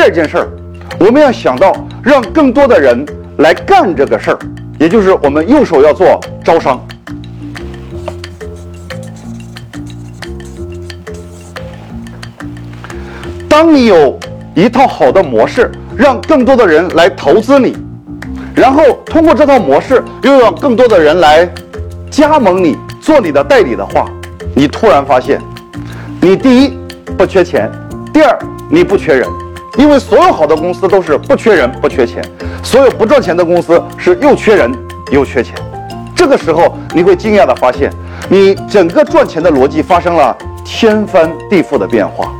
第二件事儿，我们要想到让更多的人来干这个事儿，也就是我们右手要做招商。当你有一套好的模式，让更多的人来投资你，然后通过这套模式又让更多的人来加盟你，做你的代理的话，你突然发现，你第一不缺钱，第二你不缺人，因为所有好的公司都是不缺人不缺钱，所有不赚钱的公司是又缺人又缺钱。这个时候你会惊讶的发现，你整个赚钱的逻辑发生了天翻地覆的变化。